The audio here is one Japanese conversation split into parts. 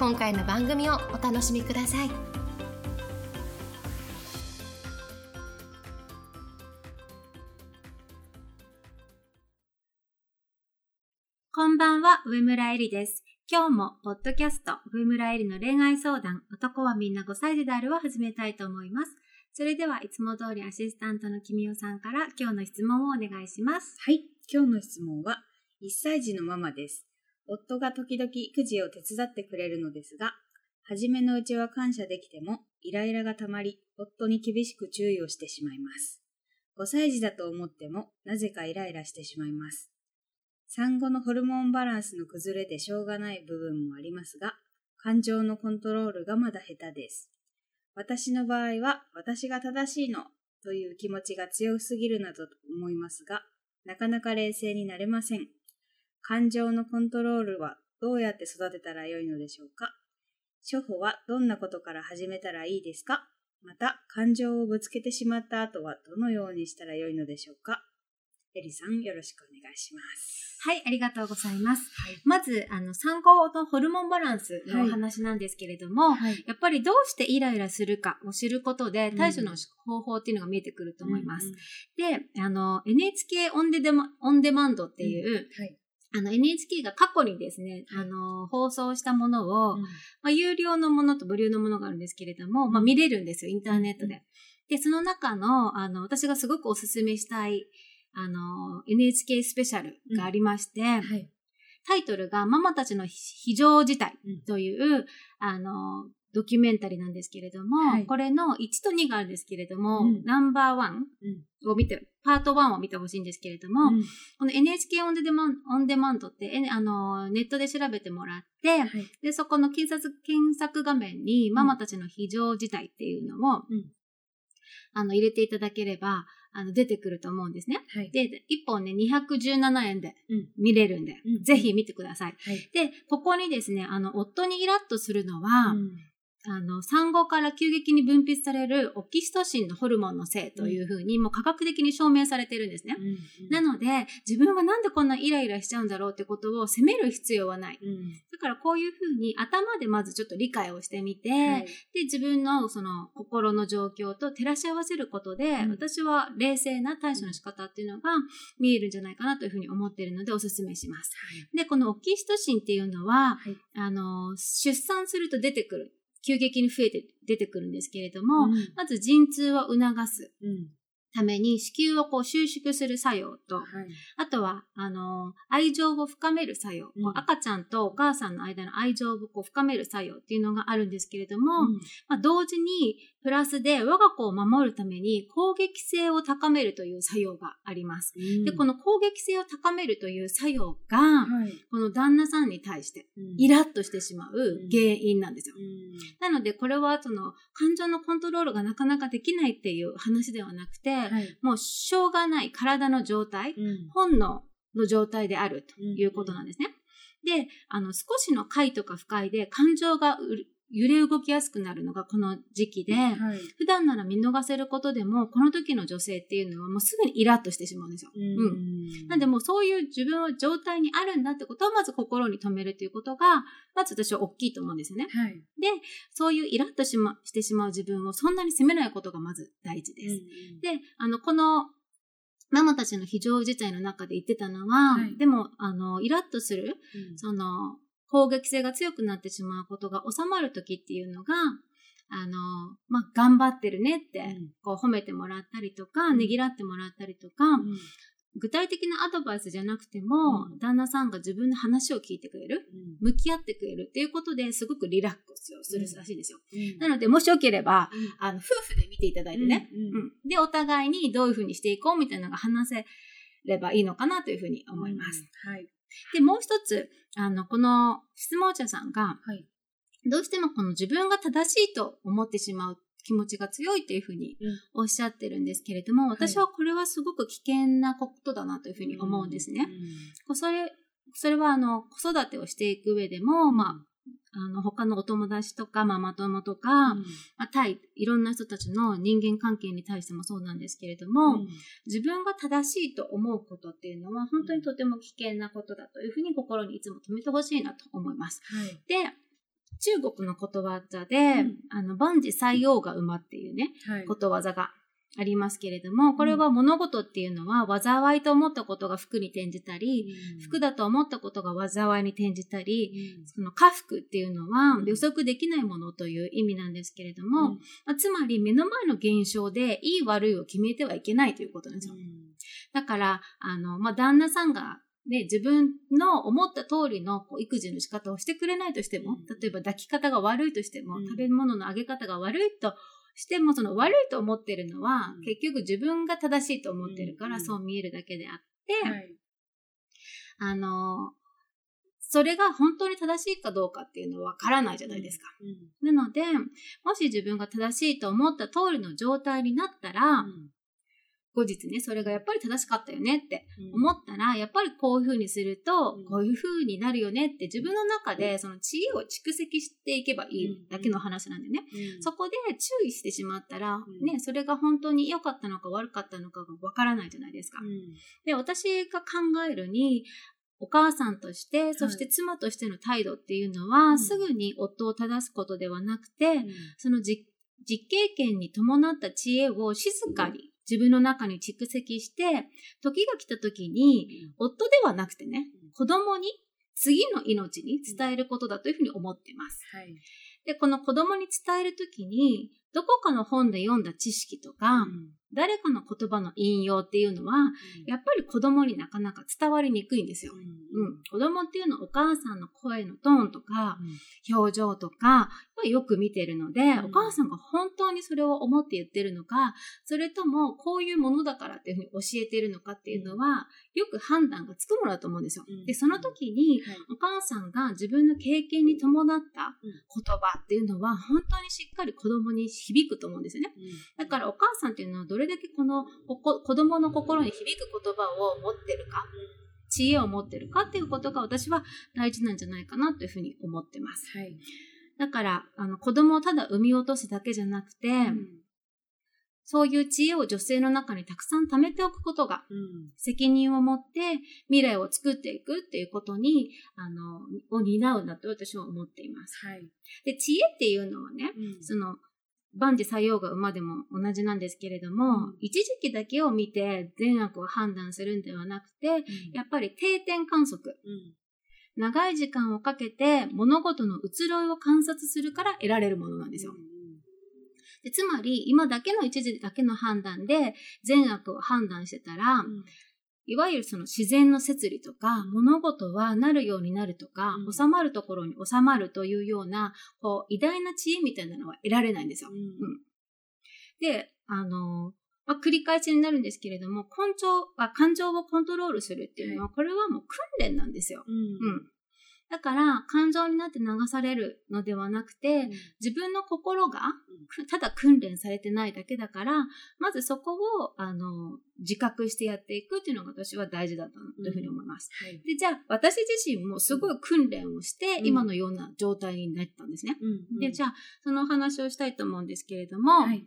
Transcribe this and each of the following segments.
今回の番組をお楽しみくださいこんばんは、上村えりです。今日も、ポッドキャスト、上村えりの恋愛相談、男はみんな5歳児であるを始めたいと思います。それでは、いつも通りアシスタントの君代さんから今日の質問をお願いします。はい、今日の質問は、1歳児のママです。夫が時々育児を手伝ってくれるのですが、初めのうちは感謝できても、イライラがたまり、夫に厳しく注意をしてしまいます。5歳児だと思っても、なぜかイライラしてしまいます。産後のホルモンバランスの崩れでしょうがない部分もありますが、感情のコントロールがまだ下手です。私の場合は、私が正しいのという気持ちが強すぎるなどと思いますが、なかなか冷静になれません。感情のコントロールはどうやって育てたらよいのでしょうか？処方はどんなことから始めたらいいですか？また、感情をぶつけてしまった後はどのようにしたらよいのでしょうか？エリさん、よろしくお願いします。はい、ありがとうございます。はい。まず、あの、産後のホルモンバランスのお話なんですけれども、はい。やっぱりどうしてイライラするかを知ることでうん対処の方法っていうのが見えてくると思います。うんで、あの、NHK オンデデマオンデマンドっていう、はい。あの NHK が過去にですね、あの、放送したものを、うん。まあ、有料のものと無料のものがあるんですけれども、まあ、見れるんですよ、インターネットで。で、その中の、あの、私がすごくおすすめしたい、あの、NHK スペシャルがありまして、はい。タイトルが、ママたちの非常事態うんという、あの、ドキュメンタリーなんですけれども、はいこれの1と2があるんですけれども、うんナンバーワンうん。を見て、パート1を見てほしいんですけれども、うんこの NHK オンデマンオンデマンドって、えあの、ネットで調べてもらって、はい。で、そこの検索、検索画面に、ママたちの非常事態っていうのを、うんあの、入れていただければ、あの、出てくると思うんですね。はい。で、1本ね、217円でうん見れるんで、うんぜひ見てください。はい。で、ここにですね、あの、夫にイラッとするのは、うんあの、産後から急激に分泌されるオキシトシンのホルモンのせいというふうに、もう科学的に証明されてるんですね。なので、自分がなんでこんなイライラしちゃうんだろうってことを責める必要はない。うん。だからこういうふうに頭でまずちょっと理解をしてみて、はい。で、自分のその心の状況と照らし合わせることで、うん私は冷静な対処の仕方っていうのが見えるんじゃないかなというふうに思っているのでお勧めします。で、このオキシトシンっていうのは、はいあの、出産すると出てくる。急激に増えて出てくるんですけれども、うんまず陣痛を促すうん。ために子宮をこう収縮する作用と、はい。あとは、あの、愛情を深める作用、うん赤ちゃんとお母さんの間の愛情をこう深める作用っていうのがあるんですけれども、うんまあ、同時にプラスで我が子を守るために攻撃性を高めるという作用があります。で、この攻撃性を高めるという作用が、はい。この旦那さんに対してうんイラッとしてしまう原因なんですよ。うんなので、これはその感情のコントロールがなかなかできないっていう話ではなくて、はい。もうしょうがない体の状態、うん本能の状態であるということなんですね。で、あの、少しの快とか不快で感情がう揺れ動きやすくなるのがこの時期で、はい。普段なら見逃せることでも、この時の女性っていうのはもうすぐにイラッとしてしまうんですよ。うんなんでもうそういう自分は状態にあるんだってことをまず心に留めるということが、まず私は大きいと思うんですよね。はい。で、そういうイラッとし,、ま、してしまう自分をそんなに責めないことがまず大事です。で、あの、この、ママたちの非常事態の中で言ってたのは、はいでも、あの、イラッとする、うんその、攻撃性が強くなってしまうことが収まるときっていうのが、あの、まあ、頑張ってるねって、うん。こう褒めてもらったりとか、ん。ねぎらってもらったりとか、うん。具体的なアドバイスじゃなくても、うん。旦那さんが自分の話を聞いてくれる、向き合ってくれるっていうことですごくリラックスをするらしいんですよ。うん。なので、もしよければ、うん。あの、夫婦で見ていただいてね、うん。うん。うん。で、お互いにどういうふうにしていこうみたいなのが話せればいいのかなというふうに思います。はい。で、もう一つ、あの、この質問者さんが、はい。どうしてもこの自分が正しいと思ってしまう気持ちが強いというふうにおっしゃってるんですけれども、私はこれはすごく危険なことだなというふうに思うんですね。それそれはあの子育てをしていく上でも、まあ、あの他のお友達とかママ友とか、うん、まあ、対いろんな人たちの人間関係に対してもそうなんですけれども、うん、自分が正しいと思うことっていうのは本当にとても危険なことだというふうに心にいつも留めてほしいなと思います。はい、で中国のことわざで、うん、あの万事採用が馬っていうね、はい、ことわざがありますけれども、これは物事っていうのは、災いと思ったことが福に転じたり、うん、福だと思ったことが災いに転じたり、うん、その家福っていうのは予測できないものという意味なんですけれども、うん、まあ、つまり目の前の現象でいい悪いを決めてはいけないということなんですよ。だから、あの、まあ、旦那さんがね、自分の思った通りのこう育児の仕方をしてくれないとしても、例えば抱き方が悪いとしても、食べ物のあげ方が悪いとしてもその悪いと思ってるのは、うん、結局自分が正しいと思ってるから、そう見えるだけであって、はい、あの、それが本当に正しいかどうかっていうのはわからないじゃないですか。なので、もし自分が正しいと思った通りの状態になったら、後日ね、それがやっぱり正しかったよねって思ったら、うん、やっぱりこういうふうにすると、こういうふうになるよねって自分の中でその知恵を蓄積していけばいいだけの話なんでね、うん、そこで注意してしまったら、ね、それが本当に良かったのか悪かったのかがわからないじゃないですか。で、私が考えるに、お母さんとして、そして妻としての態度っていうのは、すぐに夫を正すことではなくて、その実実経験に伴った知恵を静かに自分の中に蓄積して、時が来た時に、夫ではなくてね、子供に次の命に伝えることだというふうに思ってます。はい、で、この子供に伝える時に、どこかの本で読んだ知識とか、誰かの言葉の引用っていうのは、うん、やっぱり子供になかなか伝わりにくいんですよ。うん、うん、子供っていうのはお母さんの声のトーンとか、うん、表情とか、よく見てるので、お母さんが本当にそれを思って言ってるのか、それともこういうものだからっていうふうに教えてるのかっていうのは、よく判断がつくものだと思うんですよ。で、その時に、お母さんが自分の経験に伴った言葉っていうのは、本当にしっかり子供に響くと思うんですよね。だからお母さんっていうのはどれだけこの子供の心に響く言葉を持ってるか、知恵を持ってるかっていうことが私は大事なんじゃないかなというふうに思ってます。はい、だから、あの子供をただ産み落とすだけじゃなくて、うん、そういう知恵を女性の中にたくさん貯めておくことが、うん、責任を持って未来を作っていくっていうことに、あの、を担うんだと私は思っています。はい、で、知恵っていうのはね、うん、その、万事採用が馬でも同じなんですけれども、うん、一時期だけを見て善悪を判断するんではなくて、うん、やっぱり定点観測、うん、長い時間をかけて物事の移ろいを観察するから得られるものなんですよ。でつまり、今だけの一時だけの判断で善悪を判断してたら、いわゆるその自然の摂理とか、物事はなるようになるとか、うん、収まるところに収まるというような、こう、偉大な知恵みたいなのは得られないんですよ。うん、うん、で、あの、まあ、繰り返しになるんですけれども、根性あ感情をコントロールするっていうのは、これはもう訓練なんですよ。うん、うんだから、感情になって流されるのではなくて、うん、自分の心が、ただ訓練されてないだけだから、まずそこを、あの、自覚してやっていくっていうのが私は大事だというふうに思います。うん。はい、で、じゃあ、私自身もすごい訓練をして、今のような状態になったんですね。うん、で、じゃあ、そのお話をしたいと思うんですけれども、はい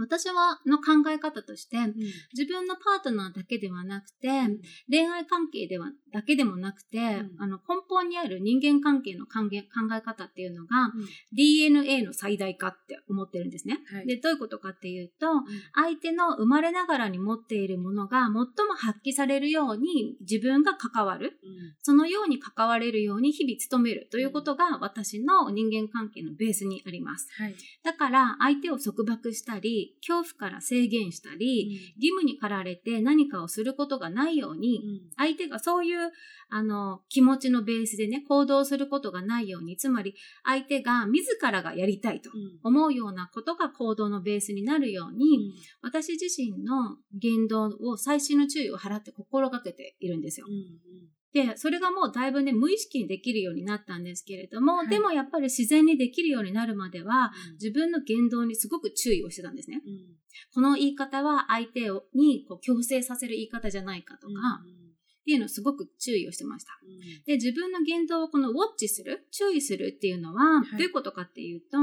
私はの考え方として、うん、自分のパートナーだけではなくて、うん、恋愛関係ではだけでもなくて、うん、あの根本にある人間関係の考え方っていうのが、DNA の最大化って思ってるんですね。はい、でどういうことかっていうと、相手の生まれながらに持っているものが最も発揮されるように自分が関わる、そのように関われるように日々努めるということが私の人間関係のベースにあります。はい、だから相手を束縛したり恐怖から制限したり、義務に駆られて何かをすることがないように、相手がそういうあの気持ちのベースでね、行動することがないように、つまり相手が自らがやりたいと思うようなことが行動のベースになるように、私自身の言動を細心の注意を払って心がけているんですよ。で、それがもうだいぶね、無意識にできるようになったんですけれども、はい。でもやっぱり自然にできるようになるまでは、うん。自分の言動にすごく注意をしてたんですね。うん。この言い方は相手をにこう強制させる言い方じゃないかとか、っていうのをすごく注意をしてました。で、自分の言動をこのウォッチする、注意するっていうのは、い。どういうことかっていうと、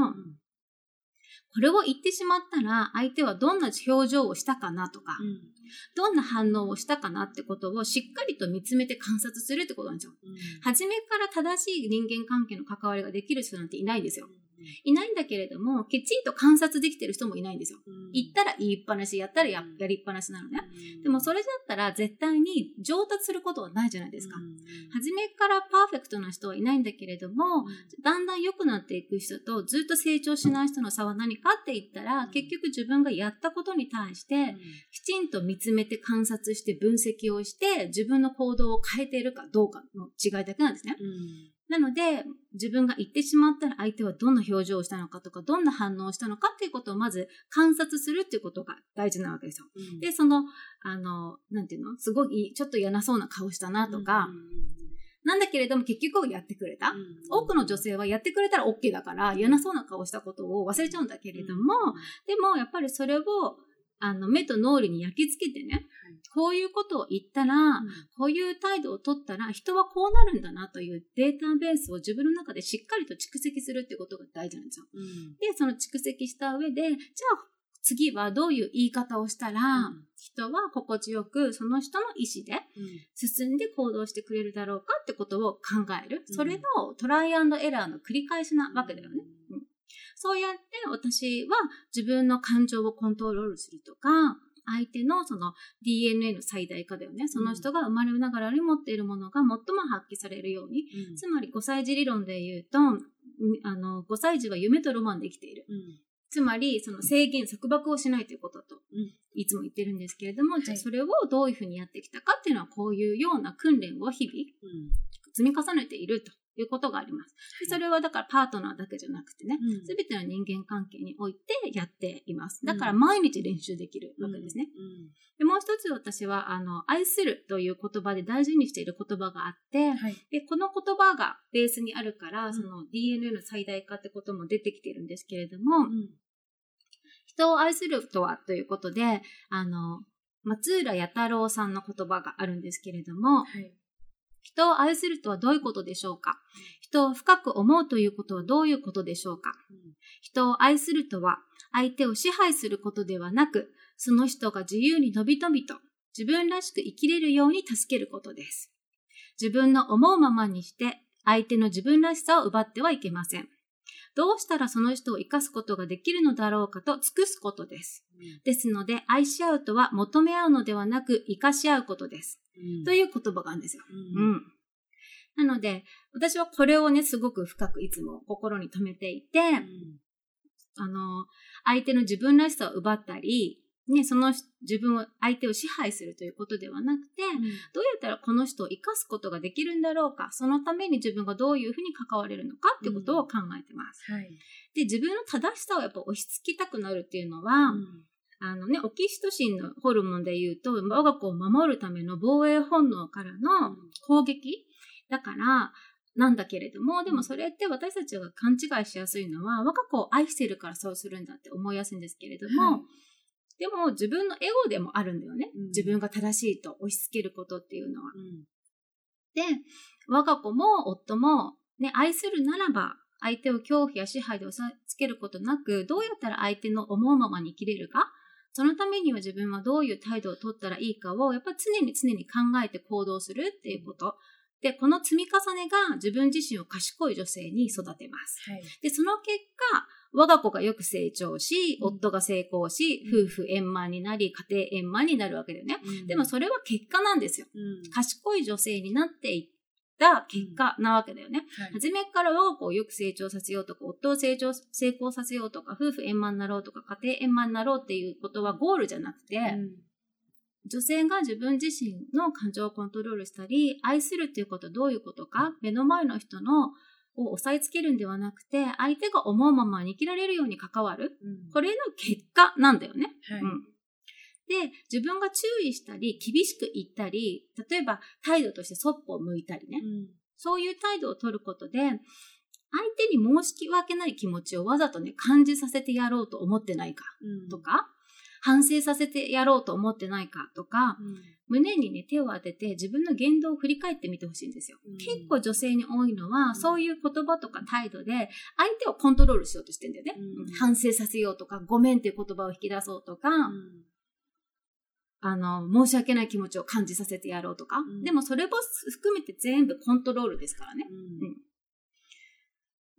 これを言ってしまったら、相手はどんな表情をしたかなとか、どんな反応をしたかなってことをしっかりと見つめて観察するってことなんですよ。初めから正しい人間関係の関わりができる人なんていないんですよ。いないんだけれども、きちんと観察できてる人もいないんですよ。言ったら言いっぱなし、やったらややりっぱなしなのね。でもそれだったら絶対に上達することはないじゃないですか。初めからパーフェクトな人はいないんだけれども、だんだん良くなっていく人とずっと成長しない人の差は何かって言ったら、うん。結局自分がやったことに対して、きちんと見つめて観察して分析をして、自分の行動を変えているかどうかの違いだけなんですね。なので、自分が言ってしまったら相手はどんな表情をしたのかとか、どんな反応をしたのかっていうことをまず観察するっていうことが大事なわけですよ。で、その、あの、なんていうの？すごい、ちょっと嫌なそうな顔したなとか、なんだけれども結局やってくれた。多くの女性はやってくれたら OK だから嫌なそうな顔したことを忘れちゃうんだけれども、でもやっぱりそれをあの目と脳裏に焼き付けてね、こういうことを言ったら、こういう態度を取ったら人はこうなるんだなというデータベースを自分の中でしっかりと蓄積するっていうことが大事なんですよ。で、その蓄積した上で、じゃあ次はどういう言い方をしたら、人は心地よくその人の意思で進んで行動してくれるだろうかってことを考える。うん。それのトライアンドエラーの繰り返しなわけだよね。うんそうやって私は自分の感情をコントロールするとか、相手のその DNA の最大化だよね。その人が生まれながらに持っているものが最も発揮されるように。つまり5歳児理論で言うと、うんあの5歳児は夢とロマンで生きている。つまり、その制限、束縛をしないということと、いつも言ってるんですけれども、じゃあそれをどういうふうにやってきたかっていうのは、こういうような訓練を日々積み重ねているということがあります。でそれはだからパートナーだけじゃなくてね、すべての人間関係においてやっています。だから毎日練習できるわけですね。でもう一つ私は、あの、愛するという言葉で大事にしている言葉があって、で、この言葉がベースにあるから、その DNA の最大化ってことも出てきてるんですけれども、人を愛するとはということで、あの、松浦弥太郎さんの言葉があるんですけれども、人を愛するとはどういうことでしょうか？人を深く思うということはどういうことでしょうか？人を愛するとは相手を支配することではなく、その人が自由にのびのびと自分らしく生きれるように助けることです。自分の思うままにして相手の自分らしさを奪ってはいけません。どうしたらその人を生かすことができるのだろうかと尽くすことです。ですので、愛し合うとは求め合うのではなく生かし合うことです。という言葉があるんですよ。うん。なので、私はこれをね、すごく深くいつも心に留めていて、あの、相手の自分らしさを奪ったり、ね、その自分を、相手を支配するということではなくて、どうやったらこの人を生かすことができるんだろうか、そのために自分がどういうふうに関われるのかっていうことを考えてます。で、自分の正しさをやっぱ押し付けたくなるっていうのは、あのね、オキシトシンのホルモンで言うと、我が子を守るための防衛本能からの攻撃だから、なんだけれども、でもそれって私たちが勘違いしやすいのは、我が子を愛してるからそうするんだって思いやすいんですけれども、はいでも自分のエゴでもあるんだよね。うん自分が正しいと押し付けることっていうのは。で、我が子も夫も、ね、愛するならば、相手を恐怖や支配で押さえつけることなく、どうやったら相手の思うままに生きれるか、そのためには自分はどういう態度を取ったらいいかを、やっぱり常に常に考えて行動するっていうこと。で、この積み重ねが自分自身を賢い女性に育てます。で、その結果、我が子がよく成長し、うん夫が成功し、うん夫婦円満になり、家庭円満になるわけだよね。でもそれは結果なんですよ。賢い女性になっていった結果なわけだよね。初めから我が子をよく成長させようとか、夫を成長、成功させようとか、夫婦円満になろうとか、家庭円満になろうっていうことはゴールじゃなくて、女性が自分自身の感情をコントロールしたり、愛するっていうことはどういうことか、目の前の人のを押さえつけるんではなくて、相手が思うままに生きられるように関わる。これの結果なんだよね。うん。で、自分が注意したり、厳しく言ったり、例えば態度としてそっぽを向いたりね、そういう態度を取ることで、相手に申し訳ない気持ちをわざとね、感じさせてやろうと思ってないかとか、反省させてやろうと思ってないかとか、胸にね、手を当てて自分の言動を振り返ってみてほしいんですよ。うん結構女性に多いのは、んそういう言葉とか態度で相手をコントロールしようとしてんだよね。うん反省させようとか、ごめんっていう言葉を引き出そうとか、あの、申し訳ない気持ちを感じさせてやろうとか。んでもそれも含めて全部コントロールですからね。うん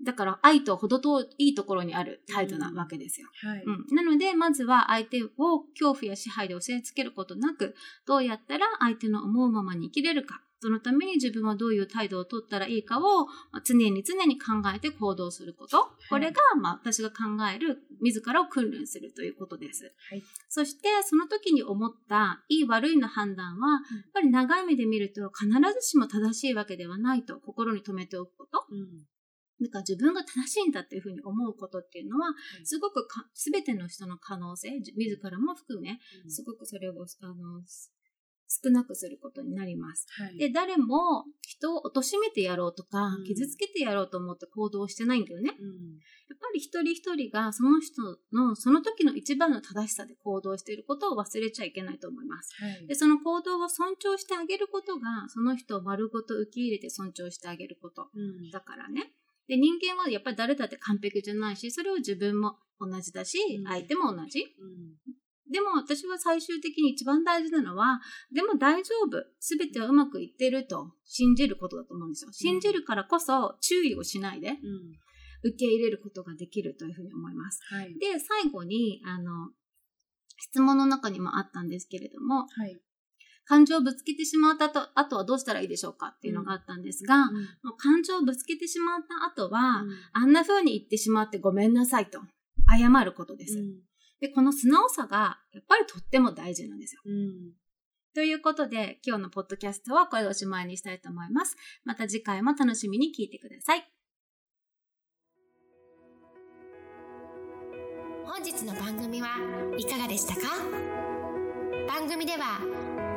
だから愛と程遠いところにある態度なわけですよ。はい。うん、なので、まずは相手を恐怖や支配で教えつけることなく、どうやったら相手の思うままに生きれるか、そのために自分はどういう態度をとったらいいかを、まあ常に常に考えて行動すること。これが、まあ、私が考える、自らを訓練するということです。はい。そして、その時に思った、いい悪いの判断は、やっぱり長い目で見ると必ずしも正しいわけではないと心に留めておくこと。うんだから自分が正しいんだっていうふうに思うことっていうのは、いすごくか全ての人の可能性、じ自らも含め、うんすごくそれをあのす少なくすることになります。はい。で、誰も人を貶めてやろうとか、うん傷つけてやろうと思って行動してないんだよね。うんやっぱり一人一人がその人のその時の一番の正しさで行動していることを忘れちゃいけないと思います。はいで、その行動を尊重してあげることが、その人を丸ごと受け入れて尊重してあげること。うんだからね。で、人間はやっぱり誰だって完璧じゃないし、それを自分も同じだしうん、相手も同じ。うんでも私は最終的に一番大事なのは、でも大丈夫。すべてはうまくいってると信じることだと思うんですよ。信じるからこそ注意をしないでうん受け入れることができるというふうに思います。はい。で、最後に、あの、質問の中にもあったんですけれども、はい。感情をぶつけてしまった後、あとはどうしたらいいでしょうかっていうのがあったんですが、うん感情をぶつけてしまった後は、うんあんな風に言ってしまってごめんなさいと謝ることです。で、この素直さがやっぱりとっても大事なんですよ。うんということで、今日のポッドキャストはこれでおしまいにしたいと思います。また次回も楽しみに聞いてください。本日の番組はいかがでしたか？番組では